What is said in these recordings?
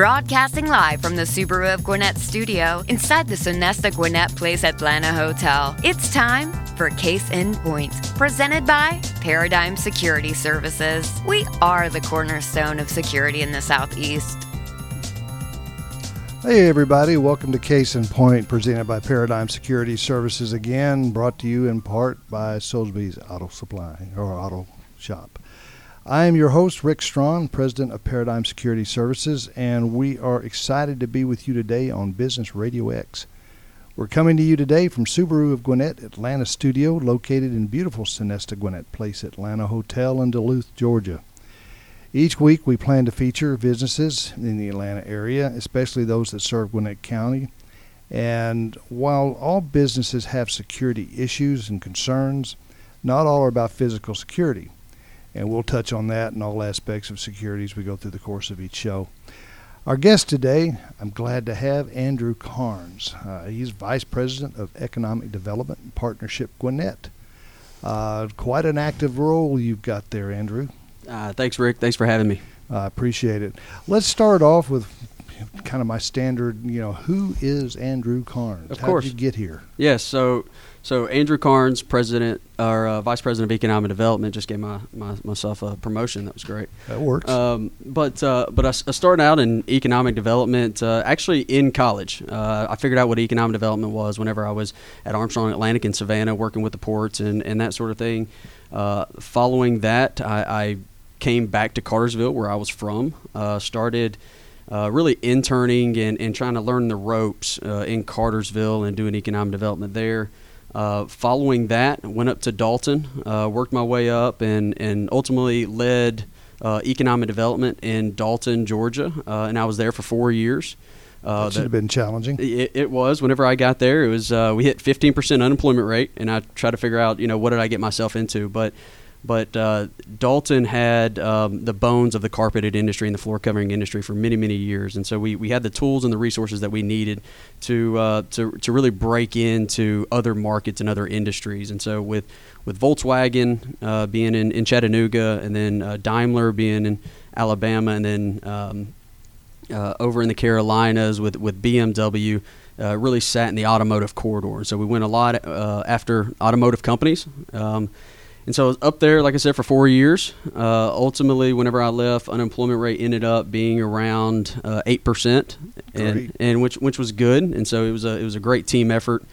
Broadcasting live from the Subaru of Gwinnett studio inside the Sonesta Gwinnett Place Atlanta Hotel. It's time for Case in Point, presented by Paradigm Security Services. We are the cornerstone of security in the Southeast. Hey, everybody, welcome to Case in Point, presented by Paradigm Security Services again, brought to you in part by Soesby's Auto Supply or Auto Shop. I am your host, Rick Strawn, President of Paradigm Security Services, and we are excited to be with you today on Business Radio X. We're coming to you today from Subaru of Gwinnett Atlanta Studio, located in beautiful Sonesta Gwinnett Place Atlanta Hotel in Duluth, Georgia. Each week, we plan to feature businesses in the Atlanta area, especially those that serve Gwinnett County. And while all businesses have security issues and concerns, not all are about physical security and we'll touch on that and all aspects of security as we go through the course of each show. Our guest today, I'm glad to have Andrew Carnes. Uh, he's Vice President of Economic Development and Partnership Gwinnett. Uh, quite an active role you've got there, Andrew. Uh, thanks, Rick. Thanks for having me. I appreciate it. Let's start off with kind of my standard, you know, who is Andrew Carnes? Of course. How did you get here? Yes, so so Andrew Carnes, president or uh, vice president of economic development, just gave my, my myself a promotion. That was great. That works. Um, but uh, but I, I started out in economic development uh, actually in college. Uh, I figured out what economic development was whenever I was at Armstrong Atlantic in Savannah, working with the ports and, and that sort of thing. Uh, following that, I, I came back to Cartersville, where I was from. Uh, started uh, really interning and, and trying to learn the ropes uh, in Cartersville and doing economic development there. Uh, following that, went up to Dalton, uh, worked my way up, and, and ultimately led uh, economic development in Dalton, Georgia. Uh, and I was there for four years. Uh, that should have been challenging. it, it was. Whenever I got there, it was uh, we hit 15% unemployment rate, and I tried to figure out, you know, what did I get myself into? But but uh, Dalton had um, the bones of the carpeted industry and the floor covering industry for many many years, and so we, we had the tools and the resources that we needed to uh, to to really break into other markets and other industries. And so with with Volkswagen uh, being in, in Chattanooga, and then uh, Daimler being in Alabama, and then um, uh, over in the Carolinas with with BMW. Uh, really sat in the automotive corridor. So we went a lot uh, after automotive companies. Um, and so I was up there, like I said, for four years. Uh, ultimately, whenever I left, unemployment rate ended up being around uh, eight percent, and and which which was good. And so it was a it was a great team effort.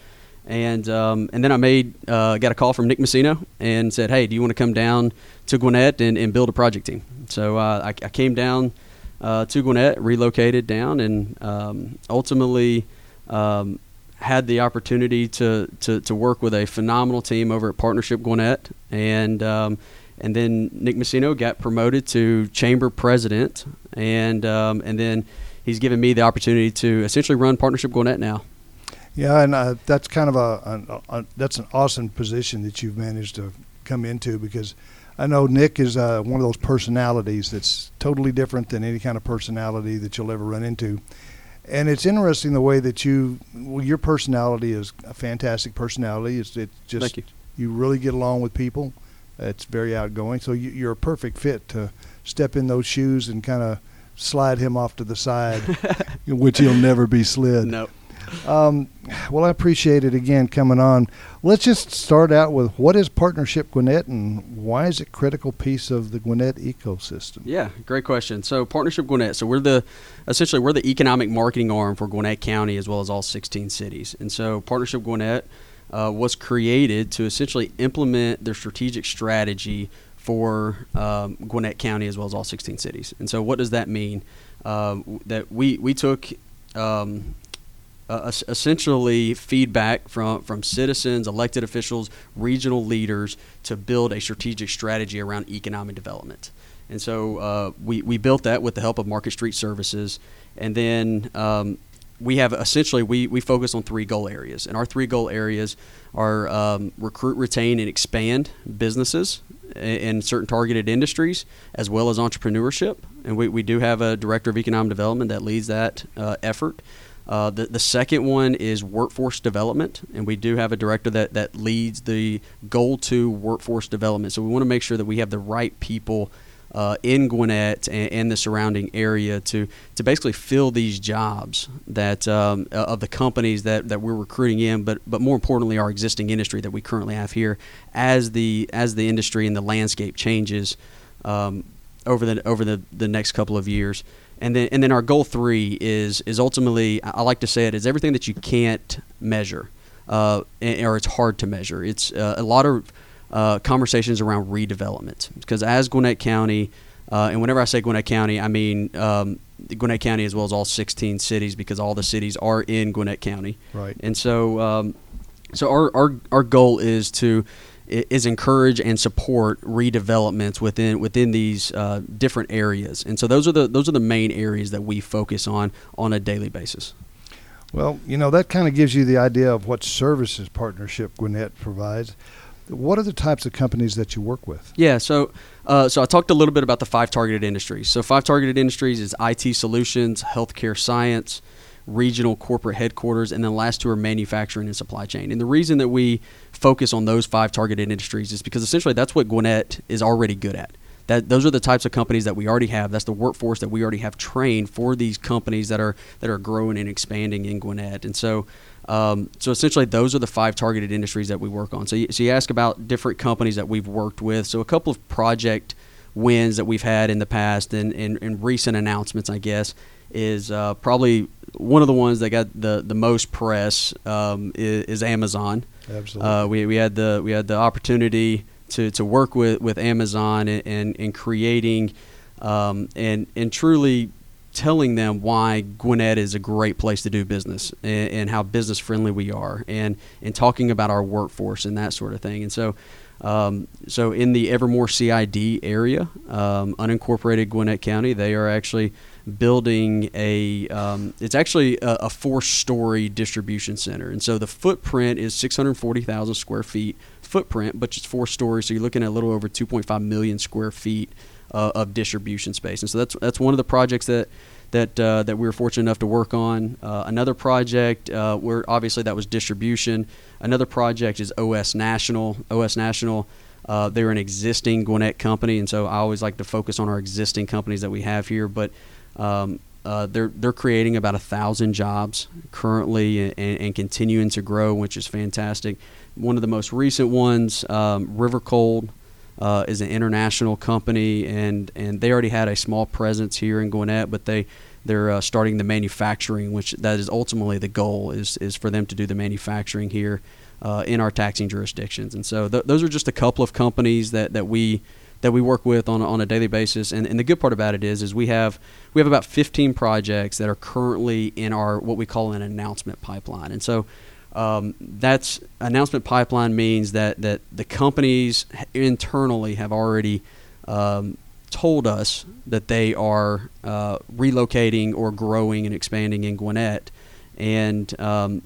And um, and then I made uh, got a call from Nick Masino and said, hey, do you want to come down to Gwinnett and, and build a project team? So uh, I, I came down uh, to Gwinnett, relocated down, and um, ultimately um, had the opportunity to, to, to work with a phenomenal team over at Partnership Gwinnett, and um, and then Nick Masino got promoted to chamber president, and um, and then he's given me the opportunity to essentially run Partnership Gwinnett now. Yeah, and uh, that's kind of a, a, a that's an awesome position that you've managed to come into because I know Nick is uh, one of those personalities that's totally different than any kind of personality that you'll ever run into. And it's interesting the way that you, well, your personality is a fantastic personality. It's, it's just you. you really get along with people. It's very outgoing, so you, you're a perfect fit to step in those shoes and kind of slide him off to the side, which he'll never be slid. No. Um, well, I appreciate it again coming on. Let's just start out with what is Partnership Gwinnett and why is it a critical piece of the Gwinnett ecosystem? Yeah, great question. So Partnership Gwinnett. So we're the essentially we're the economic marketing arm for Gwinnett County as well as all 16 cities. And so Partnership Gwinnett uh, was created to essentially implement their strategic strategy for um, Gwinnett County as well as all 16 cities. And so what does that mean? Um, that we we took um, uh, essentially feedback from, from citizens, elected officials, regional leaders to build a strategic strategy around economic development. And so uh, we, we built that with the help of Market Street Services. And then um, we have essentially, we, we focus on three goal areas. And our three goal areas are um, recruit, retain, and expand businesses in certain targeted industries, as well as entrepreneurship. And we, we do have a director of economic development that leads that uh, effort. Uh, the, the second one is workforce development, and we do have a director that, that leads the goal to workforce development. So we want to make sure that we have the right people uh, in Gwinnett and, and, the surrounding area to, to basically fill these jobs that um, of the companies that, that we're recruiting in, but but more importantly, our existing industry that we currently have here as the as the industry and the landscape changes um, over the over the, the next couple of years. And then, and then our goal three is is ultimately I like to say it is everything that you can't measure, uh, or it's hard to measure. It's uh, a lot of uh, conversations around redevelopment because as Gwinnett County, uh, and whenever I say Gwinnett County, I mean um, Gwinnett County as well as all 16 cities because all the cities are in Gwinnett County. Right. And so, um, so our, our our goal is to is encourage and support redevelopments within within these uh, different areas. And so those are the those are the main areas that we focus on on a daily basis. Well, you know that kind of gives you the idea of what services partnership Gwinnett provides. What are the types of companies that you work with? Yeah, so uh, so I talked a little bit about the five targeted industries. So five targeted industries is IT solutions, healthcare science, regional corporate headquarters, and then the last two are manufacturing and supply chain. And the reason that we focus on those five targeted industries is because essentially that's what Gwinnett is already good at. That those are the types of companies that we already have. That's the workforce that we already have trained for these companies that are that are growing and expanding in Gwinnett. And so um, so essentially, those are the five targeted industries that we work on. So you, so you ask about different companies that we've worked with. So a couple of project wins that we've had in the past and, and, and recent announcements, I guess, is uh, probably one of the ones that got the, the most press um, is, is, Amazon. Absolutely. Uh, we, we had the we had the opportunity to, to work with, with Amazon and, and, and creating um, and and truly telling them why Gwinnett is a great place to do business and, and, how business friendly we are, and and talking about our workforce and that sort of thing. And so, um, so in the Evermore CID area, um, unincorporated Gwinnett County, they are actually building a. Um, it's actually a, a four-story distribution center, and so the footprint is 640,000 square feet footprint, but it's four stories, so you're looking at a little over 2.5 million square feet uh, of distribution space. And so that's that's one of the projects that that uh, that we were fortunate enough to work on. Uh, another project uh, where obviously that was distribution. Another project is OS National. OS National. Uh, they're an existing Gwinnett company, and so I always like to focus on our existing companies that we have here. But um, uh, they're they're creating about a thousand jobs currently and, and, continuing to grow, which is fantastic. One of the most recent ones, um, River Cold, uh, is an international company, and, and they already had a small presence here in Gwinnett, but they they're uh, starting the manufacturing, which that is ultimately the goal is is for them to do the manufacturing here uh, in our taxing jurisdictions. And so th- those are just a couple of companies that, that we that we work with on, on a daily basis. And, and the good part about it is is we have we have about 15 projects that are currently in our what we call an announcement pipeline. And so um, that's announcement pipeline means that that the companies internally have already um, told us that they are uh, relocating or growing and expanding in Gwinnett, and um,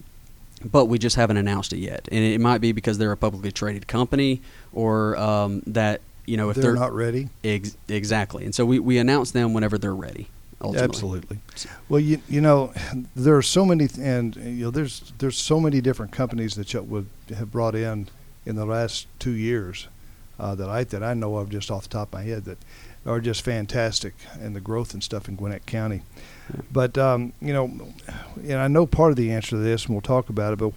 but we just haven't announced it yet. And it might be because they're a publicly traded company, or um, that you know if they're, they're not ready. Ex- exactly, and so we, we announce them whenever they're ready ultimately. Absolutely. Well, you you know, there are so many, and you know, there's there's so many different companies that you would have brought in in the last two years uh, that I that I know of just off the top of my head that are just fantastic and the growth and stuff in Gwinnett County. But um, you know, and I know part of the answer to this, and we'll talk about it. But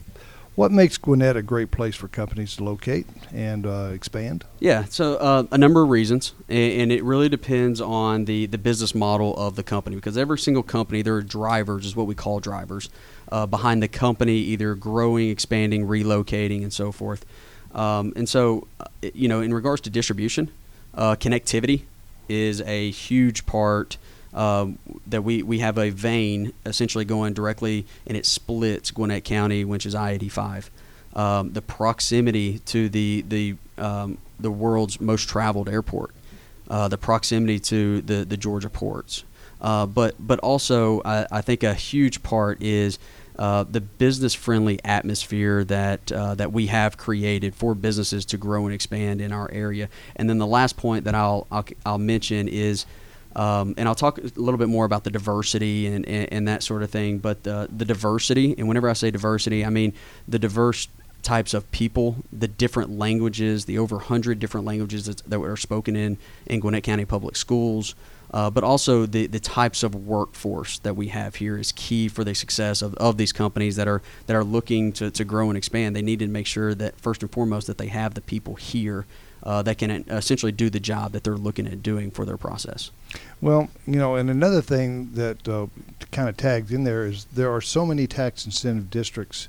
what makes Gwinnett a great place for companies to locate and uh, expand? Yeah, so uh, a number of reasons, and, and, it really depends on the, the business model of the company because every single company, there are drivers, is what we call drivers, uh, behind the company, either growing, expanding, relocating, and so forth. Um, and so, uh, you know, in regards to distribution, uh, connectivity is a huge part um, that we, we have a vein essentially going directly and it splits Gwinnett County, which is I-85. Um, the proximity to the the um, the world's most traveled airport. uh, the proximity to the the Georgia ports. Uh, but but also I, I, think a huge part is uh, the business friendly atmosphere that uh, that we have created for businesses to grow and expand in our area. And then the last point that I'll I'll, I'll mention is. Um, and I'll talk a little bit more about the diversity and, and, and that sort of thing. But the, the diversity, and whenever I say diversity, I mean the diverse types of people, the different languages, the over 100 different languages that, that are spoken in, in Gwinnett County Public Schools, uh, but also the, the types of workforce that we have here is key for the success of, of these companies that are that are looking to, to grow and expand. They need to make sure that first and foremost that they have the people here uh, that can essentially do the job that they're looking at doing for their process. Well, you know, and another thing that uh, kind of tagged in there is there are so many tax incentive districts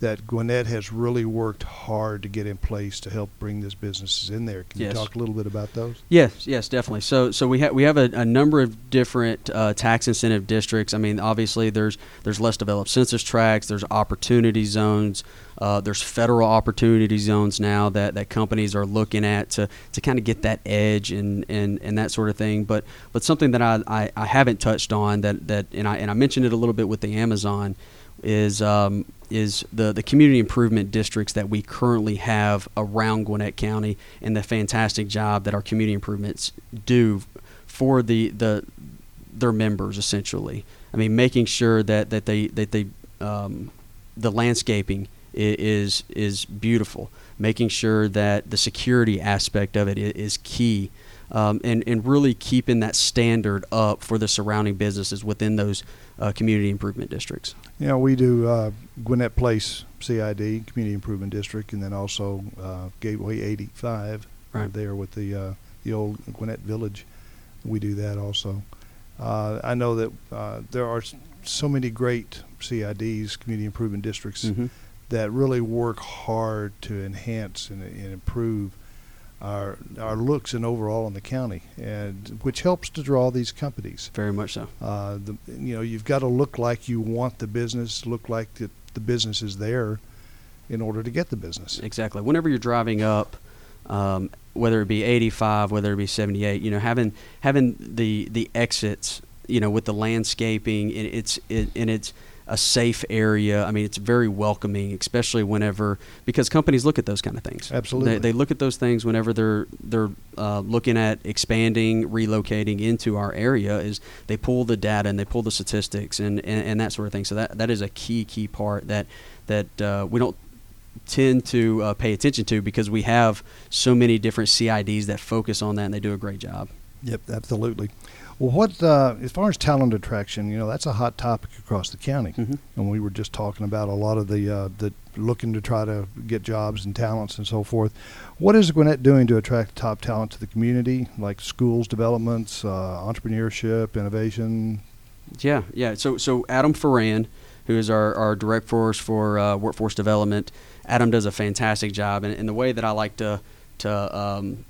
that Gwinnett has really worked hard to get in place to help bring these businesses in there. Can yes. you talk a little bit about those? Yes, yes, definitely. So, so we have we have a, a number of different uh, tax incentive districts. I mean, obviously there's there's less developed census tracts, there's opportunity zones, uh, there's federal opportunity zones now that, that companies are looking at to, to kind of get that edge and, and, and that sort of thing. But but something that I, I, I haven't touched on that, that and I and I mentioned it a little bit with the Amazon is um, is the the community improvement districts that we currently have around Gwinnett County and the fantastic job that our community improvements do for the the their members essentially. I mean, making sure that that they that they um, the landscaping is is beautiful. Making sure that the security aspect of it is key um, and, and really keeping that standard up for the surrounding businesses within those uh, community improvement districts. You know, we do uh, Gwinnett Place CID, Community Improvement District, and then also uh, Gateway 85 right. there with the, uh, the old Gwinnett Village. We do that also. Uh, I know that uh, there are so many great CIDs, Community Improvement Districts, mm-hmm. that really work hard to enhance and, and improve – our our looks and overall in the county, and which helps to draw these companies. Very much so. Uh, the, you know, you've got to look like you want the business, look like the, the business is there, in order to get the business. Exactly. Whenever you're driving up, um, whether it be 85, whether it be 78, you know, having having the the exits, you know, with the landscaping, and it's it, and it's a safe area. I mean, it's very welcoming, especially whenever because companies look at those kind of things. Absolutely, they, they look at those things whenever they're they're uh, looking at expanding, relocating into our area. Is they pull the data and they pull the statistics and, and, and that sort of thing. So that that is a key key part that that uh, we don't tend to uh, pay attention to because we have so many different CIDs that focus on that and they do a great job. Yep, absolutely. Well, what uh, as far as talent attraction, you know, that's a hot topic across the county, mm-hmm. and we were just talking about a lot of the uh, the looking to try to get jobs and talents and so forth. What is Gwinnett doing to attract top talent to the community, like schools developments, uh, entrepreneurship, innovation? Yeah, yeah. So so Adam Ferran, who is our, our direct force for uh, workforce development, Adam does a fantastic job, and, and the way that I like to to um,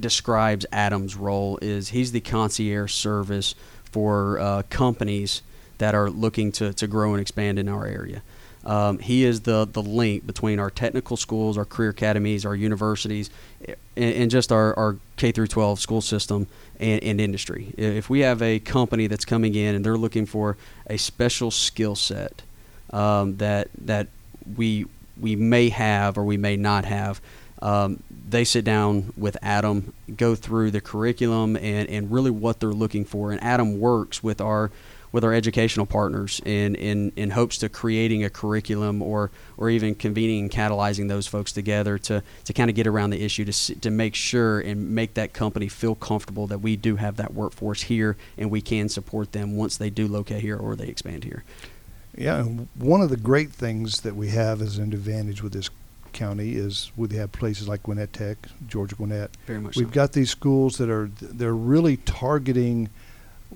describes Adam's role is he's the concierge service for uh, companies that are looking to, to grow and expand in our area. Um, he is the, the link between our technical schools, our career academies, our universities, and, and just our, our K through 12 school system and, and, industry. If we have a company that's coming in and they're looking for a special skill set um, that that we we may have or we may not have, um, they sit down with Adam, go through the curriculum and, and really what they're looking for. And Adam works with our with our educational partners in, in, in hopes to creating a curriculum or, or even convening and catalyzing those folks together to, to kind of get around the issue to, to make sure and make that company feel comfortable that we do have that workforce here and we can support them once they do locate here or they expand here. Yeah, one of the great things that we have as an advantage with this county is we have places like Gwinnett Tech, Georgia Gwinnett. Very much. We've so. got these schools that are they're really targeting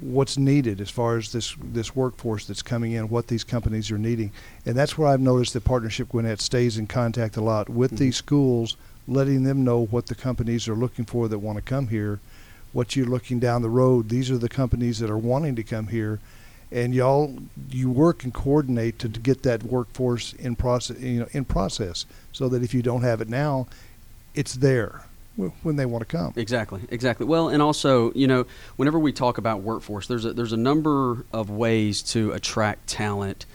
what's needed as far as this this workforce that's coming in, what these companies are needing, and that's where I've noticed that Partnership Gwinnett stays in contact a lot with mm-hmm. these schools, letting them know what the companies are looking for that want to come here, what you're looking down the road. These are the companies that are wanting to come here, and y'all you work and coordinate to, to get that workforce in process you know in process so that if you don't have it now it's there when they want to come. Exactly, exactly. Well, and also, you know, whenever we talk about workforce, there's a, there's a number of ways to attract talent.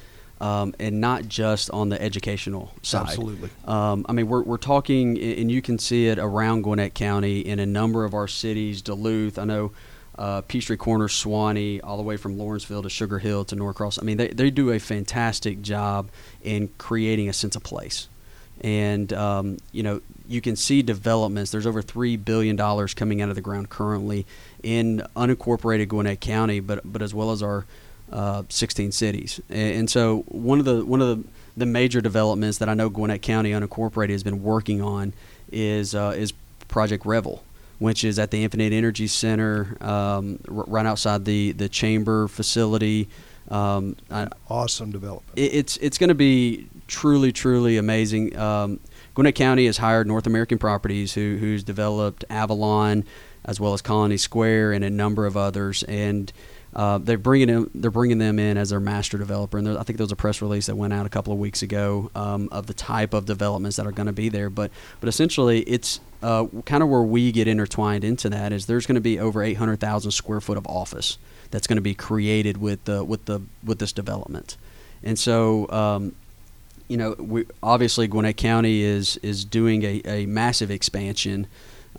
Um, and not just on the educational side. Absolutely. Um, I mean, we're, we're talking, and you can see it around Gwinnett County in a number of our cities. Duluth, I know uh, Peachtree Corner, Suwanee, all the way from Lawrenceville to Sugar Hill to Norcross. I mean, they, they do a fantastic job in creating a sense of place. And, um, you know, you can see developments. There's over $3 billion coming out of the ground currently in unincorporated Gwinnett County, but, but as well as our uh, 16 cities. And, and, so one of the one of the, the major developments that I know Gwinnett County unincorporated has been working on is uh, is Project Revel, which is at the Infinite Energy Center, um, r- right outside the the chamber facility. Um, awesome development. It, it's it's going to be truly truly amazing. Um, Gwinnett County has hired North American Properties, who who's developed Avalon, as well as Colony Square and a number of others, and uh, they're bringing in, they're bringing them in as their master developer, and I think there was a press release that went out a couple of weeks ago um, of the type of developments that are going to be there. But but essentially, it's uh, kind of where we get intertwined into that is there's going to be over 800,000 square foot of office that's going to be created with the with the with this development, and so. Um, you know, we, obviously Gwinnett County is is doing a, a massive expansion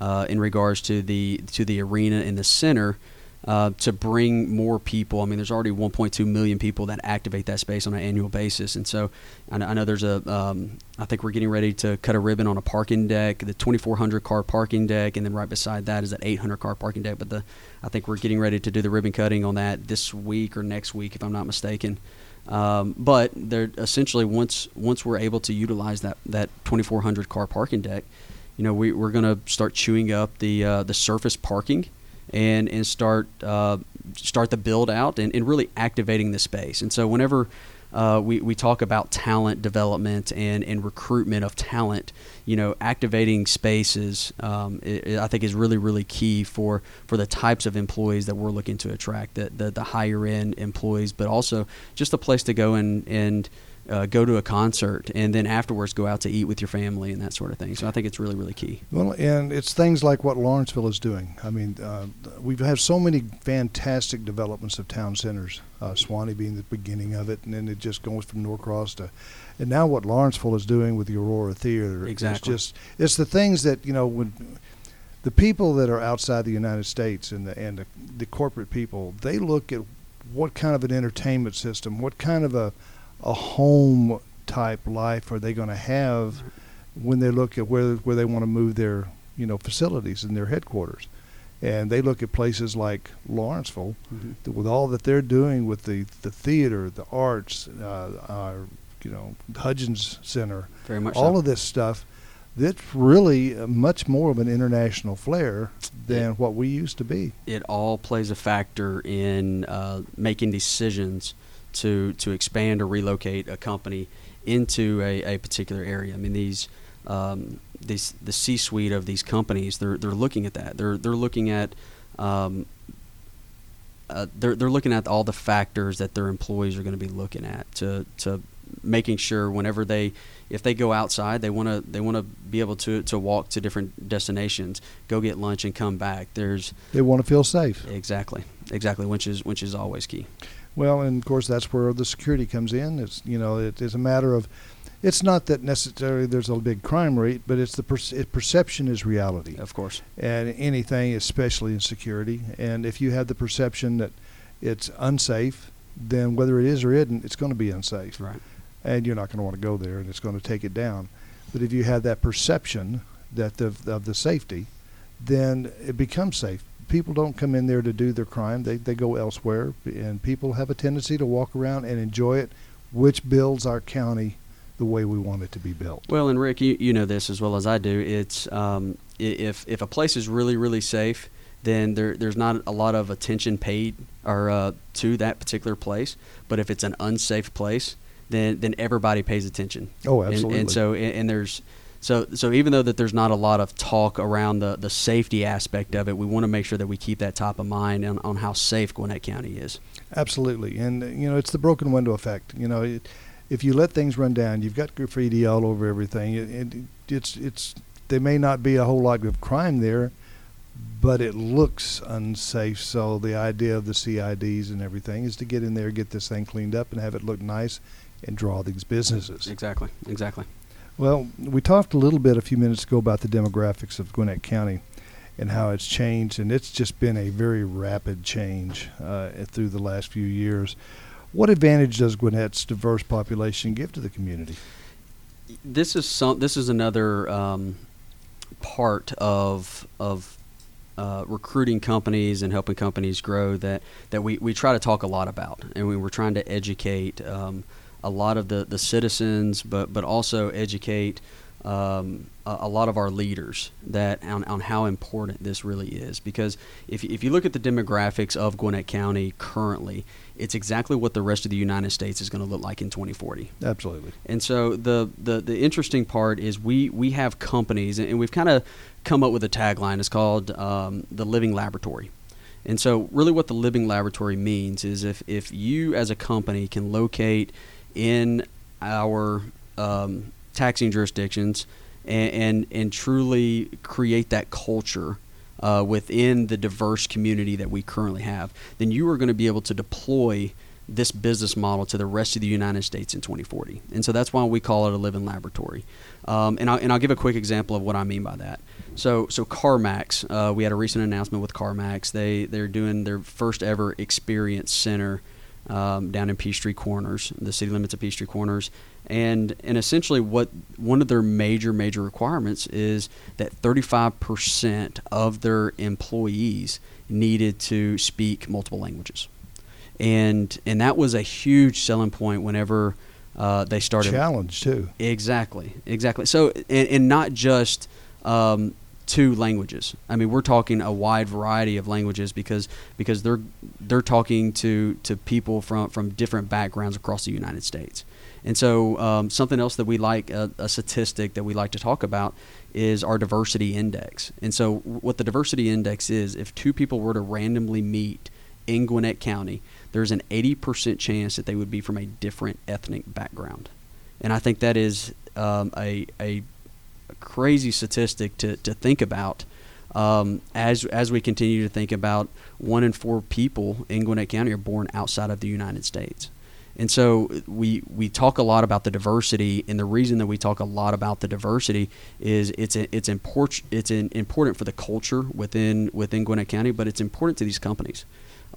uh, in regards to the to the arena in the center, uh, to bring more people. I mean, there's already 1.2 million people that activate that space on an annual basis, and so I know, I know there's a. Um, I think we're getting ready to cut a ribbon on a parking deck, the 2,400 car parking deck, and then right beside that is that 800 car parking deck. But the, I think we're getting ready to do the ribbon cutting on that this week or next week, if I'm not mistaken. Um, but they're essentially once once we're able to utilize that that 2,400 car parking deck, you know, we, we're going to start chewing up the uh, the surface parking and and start uh, start the build out and, and really activating the space. And so whenever uh, we, we talk about talent development and, and recruitment of talent. You know, activating spaces, um, it, it, I think, is really, really key for, for the types of employees that we're looking to attract, the, the, the higher end employees, but also just a place to go and, and uh, go to a concert and then afterwards go out to eat with your family and that sort of thing. So I think it's really, really key. Well, and it's things like what Lawrenceville is doing. I mean, uh, we've had so many fantastic developments of town centers, uh, Suwanee being the beginning of it, and then it just goes from Norcross to, and now what Lawrenceville is doing with the Aurora Theater. Exactly. It's just, it's the things that, you know, when the people that are outside the United States and the, and the, the corporate people, they look at what kind of an entertainment system, what kind of a, a home type life are they going to have when they look at where where they want to move their you know facilities and their headquarters and they look at places like Lawrenceville Mm-hmm. with all that they're doing with the the theater the arts uh, our you know Hudgens Center Very much all so. of this stuff that's really much more of an international flair than Yeah. what we used to be it all plays a factor in uh, making decisions to to expand or relocate a company into a, a particular area. I mean these um, these the C-suite of these companies they're they're looking at that. They're they're looking at um, uh, they're they're looking at all the factors that their employees are going to be looking at to to making sure whenever they if they go outside they want to they want to be able to to walk to different destinations go get lunch and come back there's they want to feel safe Exactly, exactly, which is which is always key. Well, and of course that's where the security comes in. It's you know it is a matter of, it's not that necessarily there's a big crime rate, but it's the per- perception is reality, Of course, and anything, especially in security. And if you have the perception that it's unsafe, then whether it is or isn't, it's going to be unsafe, right. and you're not going to want to go there, and it's going to take it down. But if you have that perception that the, of the safety, then it becomes safe. People don't come in there to do their crime; they they go elsewhere, and people have a tendency to walk around and enjoy it, which builds our county the way we want it to be built. Well, and Rick, you, you know this as well as I do. It's um, if if a place is really really safe, then there there's not a lot of attention paid or uh, to that particular place. But if it's an unsafe place, then then everybody pays attention. Oh, And- absolutely. And, so and, and there's so so even though that there's not a lot of talk around the the safety aspect of it, we want to make sure that we keep that top of mind on, on how safe Gwinnett County is. Absolutely, and uh, you know it's the broken window effect. You know, it, if you let things run down, you've got graffiti all over everything. It, it, it's it's they may not be a whole lot of crime there, but it looks unsafe. So the idea of the CIDs and everything is to get in there, get this thing cleaned up, and have it look nice, and draw these businesses. Exactly. Exactly. Well, we talked a little bit a few minutes ago about the demographics of Gwinnett County and how it's changed, and it's just been a very rapid change uh, through the last few years. What advantage does Gwinnett's diverse population give to the community? This is some. This is another um, part of of uh, recruiting companies and helping companies grow that that we, we try to talk a lot about, and we were trying to educate um, a lot of the, the citizens, but but also educate um, a, a, lot of our leaders that on, on how important this really is. Because if if you look at the demographics of Gwinnett County currently, it's exactly what the rest of the United States is going to look like in 2040. Absolutely. And so the the, the interesting part is we we have companies, and we've kind of come up with a tagline. It's called um, the Living Laboratory. And so, really, what the Living Laboratory means is if, if you as a company can locate in our um, taxing jurisdictions and, and, and, truly create that culture uh, within the diverse community that we currently have, then you are going to be able to deploy this business model to the rest of the United States in 2040. And so that's why we call it a living laboratory. Um, and, I'll, and I'll give a quick example of what I mean by that. So, so CarMax, uh, we had a recent announcement with CarMax. They they're doing their first ever experience center um, down in Peachtree Corners, the city limits of Peachtree Corners, and and essentially what one of their major major requirements is that 35% of their employees needed to speak multiple languages and and that was a huge selling point whenever uh, they started challenge too. Exactly, exactly. So and, and not just um, two languages. I mean, we're talking a wide variety of languages because because they're they're talking to to people from from different backgrounds across the United States. And so, um, something else that we like, a, a, statistic that we like to talk about, is our diversity index. And so, what the diversity index is, if two people were to randomly meet in Gwinnett County, there's an 80% chance that they would be from a different ethnic background. And I think that is um, a, a crazy statistic to, to think about um, as, as we continue to think about one in four people in Gwinnett County are born outside of the United States. And so we we talk a lot about the diversity, and the reason that we talk a lot about the diversity is it's it's important it's important for the culture within within Gwinnett County, but it's important to these companies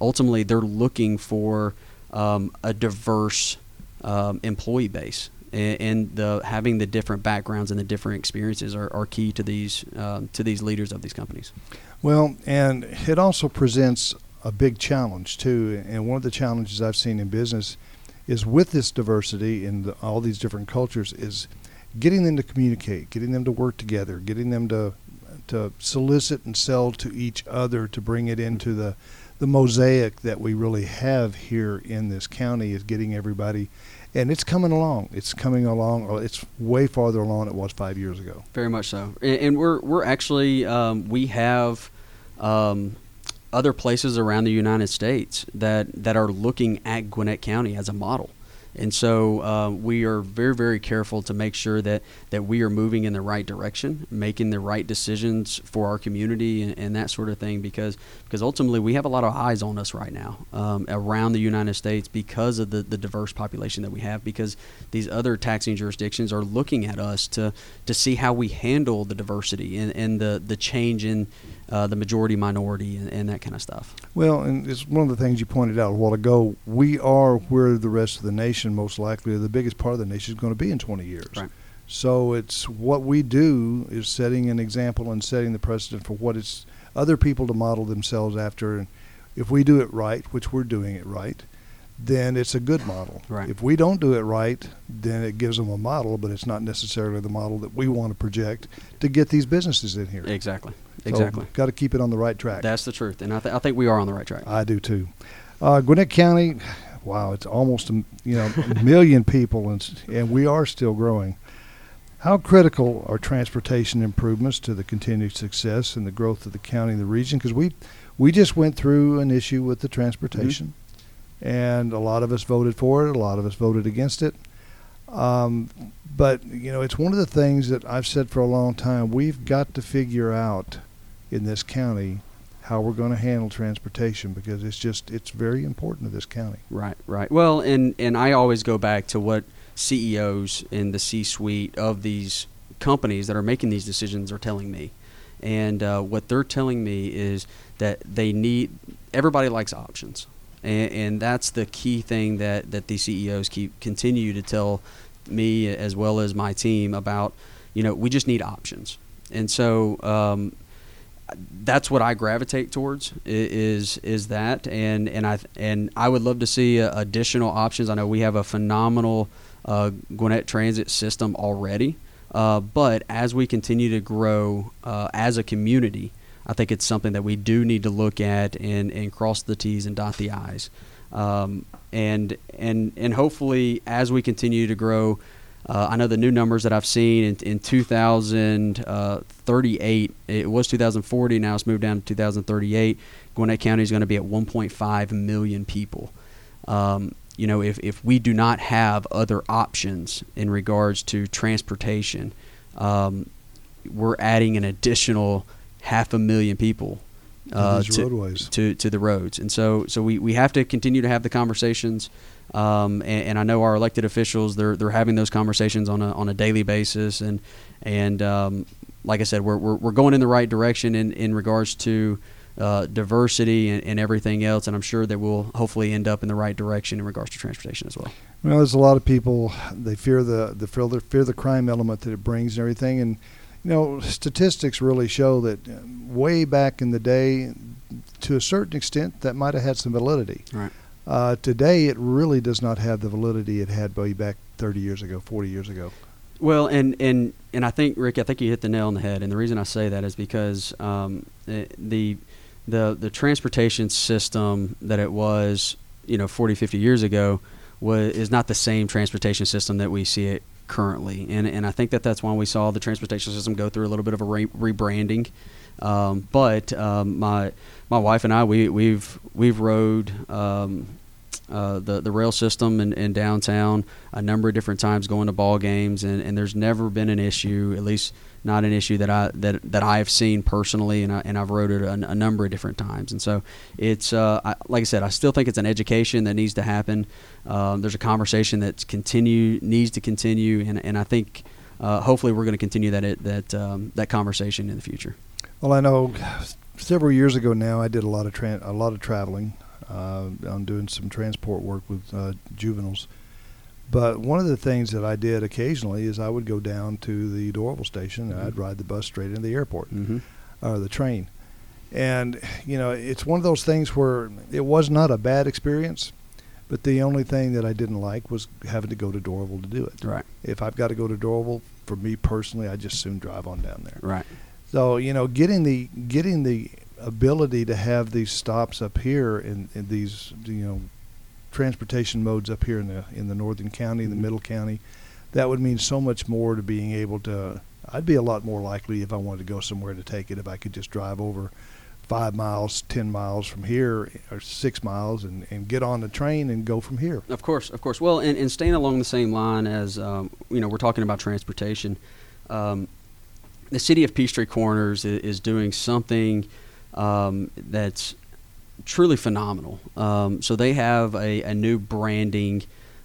ultimately they're looking for um, a diverse um, employee base. And, and, the having the different backgrounds and the different experiences are, are key to these um, to these leaders of these companies. Well, and it also presents a big challenge too. And one of the challenges I've seen in business is with this diversity in all these different cultures is getting them to communicate, getting them to work together, getting them to to solicit and sell to each other to bring it into the the mosaic that we really have here in this county is getting everybody and it's coming along. It's coming along. Uh, it's way farther along than it was five years ago. Very much so. And, we're we're actually um, we have um, other places around the United States that that are looking at Gwinnett County as a model. And so uh, we are very, very careful to make sure that, that we are moving in the right direction, making the right decisions for our community and, and that sort of thing, because because ultimately we have a lot of eyes on us right now um, around the United States because of the, the diverse population that we have, because these other taxing jurisdictions are looking at us to, to see how we handle the diversity and, and the, the change in uh, the majority minority and, and, that kind of stuff. Well, and it's one of the things you pointed out a while ago. We are where the rest of the nation, most likely, the biggest part of the nation is going to be in 20 years. Right. So it's what we do is setting an example and setting the precedent for what it's other people to model themselves after. And if we do it right, which we're doing it right, then it's a good model. Right. If we don't do it right, then it gives them a model, but it's not necessarily the model that we want to project to get these businesses in here. Exactly. Exactly. So got to keep it on the right track. That's the truth, and I, th- I think we are on the right track. I do too. Uh, Gwinnett County, wow, it's almost a you know a million people, and and we are still growing. How critical are transportation improvements to the continued success and the growth of the county and the region? Because we we just went through an issue with the transportation, mm-hmm. and a lot of us voted for it, a lot of us voted against it. Um, but you know, it's one of the things that I've said for a long time. We've got to figure out in this county how we're going to handle transportation because it's just it's very important to this county. Right, right. Well, and and I always go back to what CEOs in the C-suite of these companies that are making these decisions are telling me, and uh, what they're telling me is that they need everybody likes options, and, and that's the key thing that that these CEOs keep continue to tell me as well as my team about. You know, we just need options, and so. Um, that's what I gravitate towards is is that and and I and I would love to see uh, additional options. I know we have a phenomenal uh, Gwinnett Transit system already, uh, but as we continue to grow uh, as a community, I think it's something that we do need to look at and, and cross the T's and dot the I's, um, and and and hopefully as we continue to grow. Uh, I know the new numbers that I've seen in, in 2038, it was 2040, now it's moved down to 2038. Gwinnett County is going to be at 1.5 million people. Um, you know, if, if we do not have other options in regards to transportation, um, we're adding an additional half a million people uh, to, to, to the roads. And so, so we, we have to continue to have the conversations. Um, and, and, I know our elected officials they're they're having those conversations on a on a daily basis, and and um, like I said, we're, we're, we're going in the right direction in in regards to uh, diversity and, and, everything else, and I'm sure that we'll hopefully end up in the right direction in regards to transportation as well. Well, there's a lot of people they fear the the fear the, fear the crime element that it brings and everything, and you know statistics really show that uh, way back in the day, to a certain extent, that might have had some validity. Right. Uh, today, it really does not have the validity it had way back 30 years ago, 40 years ago. Well, and and and I think Rick, I think you hit the nail on the head. And the reason I say that is because um, the the the transportation system that it was, you know, 40, 50 years ago, was is not the same transportation system that we see it currently. And and I think that that's why we saw the transportation system go through a little bit of a re- rebranding. Um, but um, my my wife and I we we've we've rode um, uh, the the rail system in, in, downtown a number of different times going to ball games and, and there's never been an issue at least not an issue that I that that I've seen personally and I, and I've rode it a, a number of different times and so it's uh, I, like I said I still think it's an education that needs to happen um, there's a conversation that's continue needs to continue and, and I think uh, hopefully we're going to continue that that um, that conversation in the future. Well, I know several years ago now I did a lot of tra- a lot of traveling uh, on doing some transport work with uh, juveniles. But one of the things that I did occasionally is I would go down to the Doraville station and mm-hmm. I'd ride the bus straight into the airport mm-hmm. or the train. And you know, it's one of those things where it was not a bad experience, but the only thing that I didn't like was having to go to Doraville to do it. Right. If I've got to go to Doraville, for me personally, I just soon drive on down there. Right. So you know, getting the getting the ability to have these stops up here in, in these you know transportation modes up here in the in the northern county, the mm-hmm. middle county, that would mean so much more to being able to. I'd be a lot more likely if I wanted to go somewhere to take it if I could just drive over five miles, ten miles from here, or six miles, and, and get on the train and go from here. Of course, of course. Well, and, and staying along the same line as um, you know, we're talking about transportation. Um, the city of Peachtree Corners is, is doing something um, that's truly phenomenal. Um, so they have a, a new branding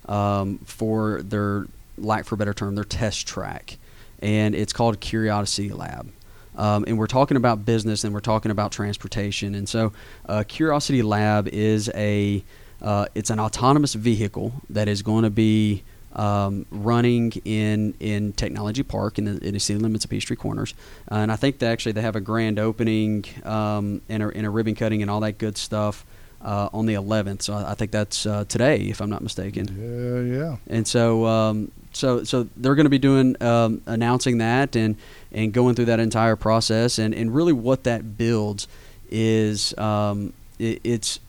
um, for their, lack for a better term, their test track, and it's called Curiosity Lab. Um, and we're talking about business and we're talking about transportation. And so, uh, Curiosity Lab is a uh, it's an autonomous vehicle that is going to be um, running in in Technology Park in the, in the city limits of Peachtree Corners, uh, and I think they actually they have a grand opening um, and, a, and a ribbon cutting and all that good stuff. Uh, on the 11th, so I, I think that's uh, today, if I'm not mistaken. Yeah, yeah. And so, um, so, so they're going to be doing um, announcing that and and going through that entire process, and, and really what that builds is um, it, it's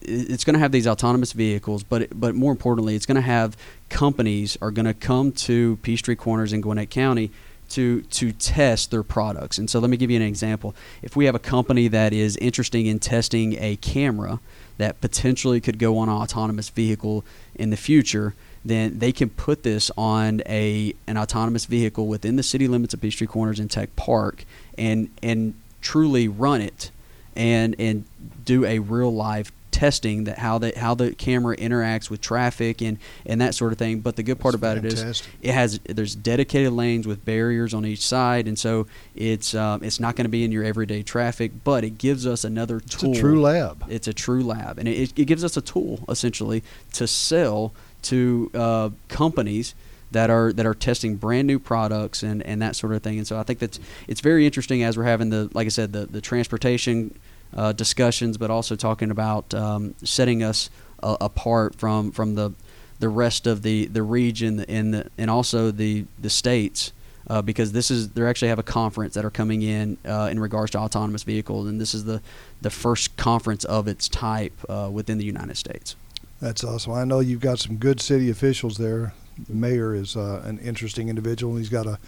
it's going to have these autonomous vehicles, but but more importantly, it's going to have companies are going to come to Peachtree Corners in Gwinnett County to to test their products. And so let me give you an example. If we have a company that is interested in testing a camera that potentially could go on an autonomous vehicle in the future, then they can put this on a an autonomous vehicle within the city limits of Peachtree Corners and Tech Park and and truly run it and and do a real live testing that how the how the camera interacts with traffic and and that sort of thing. But the good part That's about fantastic. it is it has there's dedicated lanes with barriers on each side, and so it's um, it's not going to be in your everyday traffic, but it gives us another It's tool. a true lab. It's a true lab, and it, it gives us a tool essentially to sell to uh, companies that are that are testing brand new products and, and that sort of thing. And so I think that's it's very interesting as we're having the like I said the the transportation uh, discussions, but also talking about um, setting us uh, apart from from the the rest of the the region and the and also the the states. Uh, because this is they actually have a conference that are coming in uh, in regards to autonomous vehicles, and this is the the first conference of its type uh, within the United States. That's awesome. I know you've got some good city officials there. The mayor is uh, an interesting individual. He's got a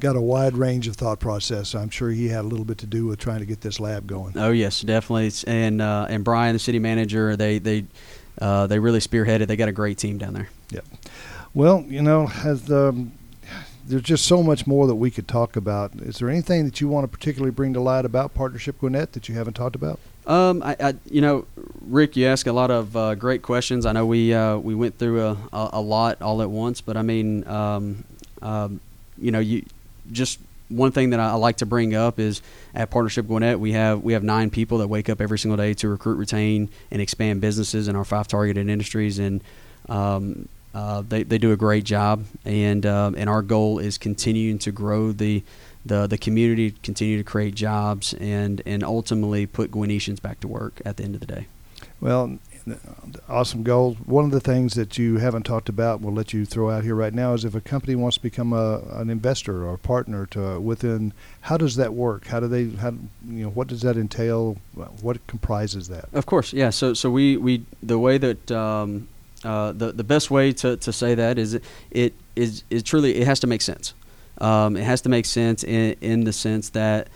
got a wide range of thought process. I'm sure he had a little bit to do with trying to get this lab going. Oh yes, definitely. And uh, and Brian, the city manager, they they uh, they really spearheaded. They got a great team down there. Yep. Well, you know, as um, there's just so much more that we could talk about. Is there anything that you want to particularly bring to light about Partnership Gwinnett that you haven't talked about? Um, I, I, you know, Rick, you ask a lot of uh, great questions. I know we uh, we went through a, a, a lot all at once, but I mean, um, um, you know, you just one thing that I like to bring up is at Partnership Gwinnett, we have we have nine people that wake up every single day to recruit, retain, and expand businesses in our five targeted industries, and um, uh, they they do a great job. And um, and our goal is continuing to grow the the the community, continue to create jobs, and and ultimately put Gwinnetians back to work at the end of the day. Well, awesome goal. One of the things that you haven't talked about, we'll let you throw out here right now, is if a company wants to become a, an investor or a partner to within, how does that work? How do they, how, you know, what does that entail? What comprises that? Of course, yeah. So so we, we the way that um, uh, the the best way to, to say that is it, it is it truly it has to make sense. Um, it has to make sense in in the sense that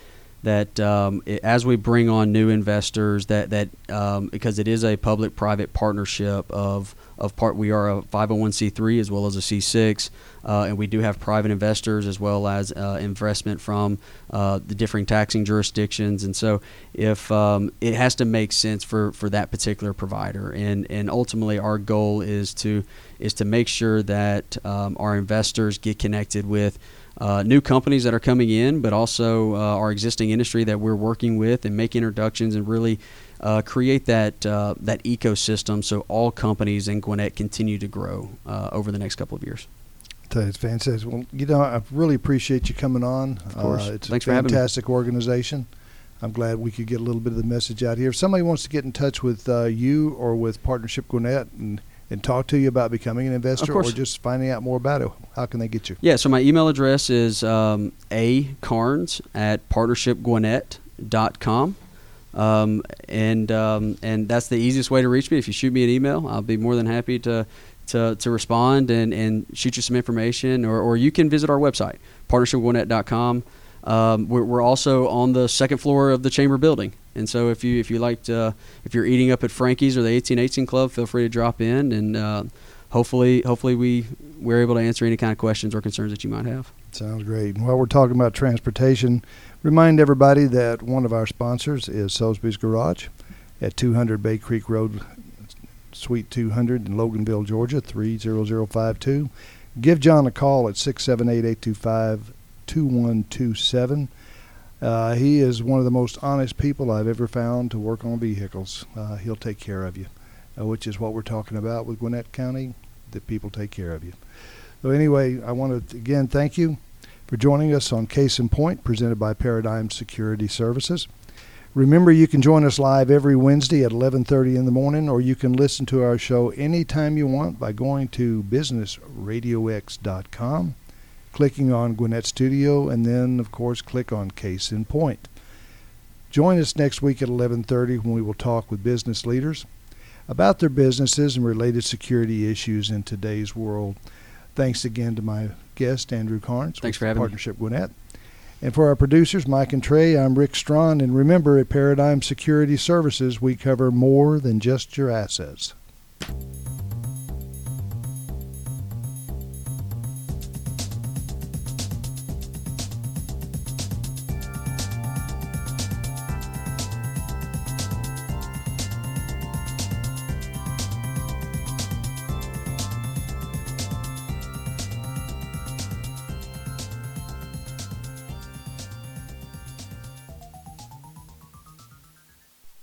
that um, it, as we bring on new investors that that um, because it is a public private partnership of of part we are a 501c3 as well as a c6 uh, and we do have private investors as well as uh, investment from uh, the differing taxing jurisdictions. And so if um, it has to make sense for, for that particular provider. And and ultimately our goal is to is to make sure that um, our investors get connected with uh, new companies that are coming in, but also uh, our existing industry that we're working with and make introductions and really uh, create that uh, that ecosystem so all companies in Gwinnett continue to grow uh, over the next couple of years. It's fantastic. Well, you know, I really appreciate you coming on. Of course. Uh, it's Thanks a for having me. fantastic organization. I'm glad we could get a little bit of the message out here. If somebody wants to get in touch with uh, you or with Partnership Gwinnett and, and talk to you about becoming an investor or just finding out more about it, how can they get you? Yeah, so my email address is um, a carnes at partnershipgwinnett.com. Um, and um, and that's the easiest way to reach me. If you shoot me an email, I'll be more than happy to to, to respond and, and shoot you some information. Or, or you can visit our website, partnershipgwinnett.com. Um, we're, we're also on the second floor of the chamber building, and so if you if you like to, if you're eating up at Frankie's or the 1818 Club, feel free to drop in, and uh, hopefully hopefully we we're able to answer any kind of questions or concerns that you might have. Sounds great. While we're talking about transportation, remind everybody that one of our sponsors is Salisbury's Garage at 200 Bay Creek Road, Suite 200 in Loganville, Georgia, 30052. Give John a call at 678 825 2127. Uh, he is one of the most honest people I've ever found to work on vehicles. Uh, he'll take care of you, uh, which is what we're talking about with Gwinnett County, that people take care of you. So, anyway, I want to again thank you for joining us on Case in Point, presented by Paradigm Security Services. Remember, you can join us live every Wednesday at 11:30 in the morning, or you can listen to our show anytime you want by going to businessradiox.com, clicking on Gwinnett Studio, and then, of course, click on Case in Point. Join us next week at 11:30 when we will talk with business leaders about their businesses and related security issues in today's world. Thanks again to my guest, Andrew Carnes. Thanks for having me. Partnership Gwinnett. And for our producers, Mike and Trey, I'm Rick Strawn. And remember, at Paradigm Security Services, we cover more than just your assets.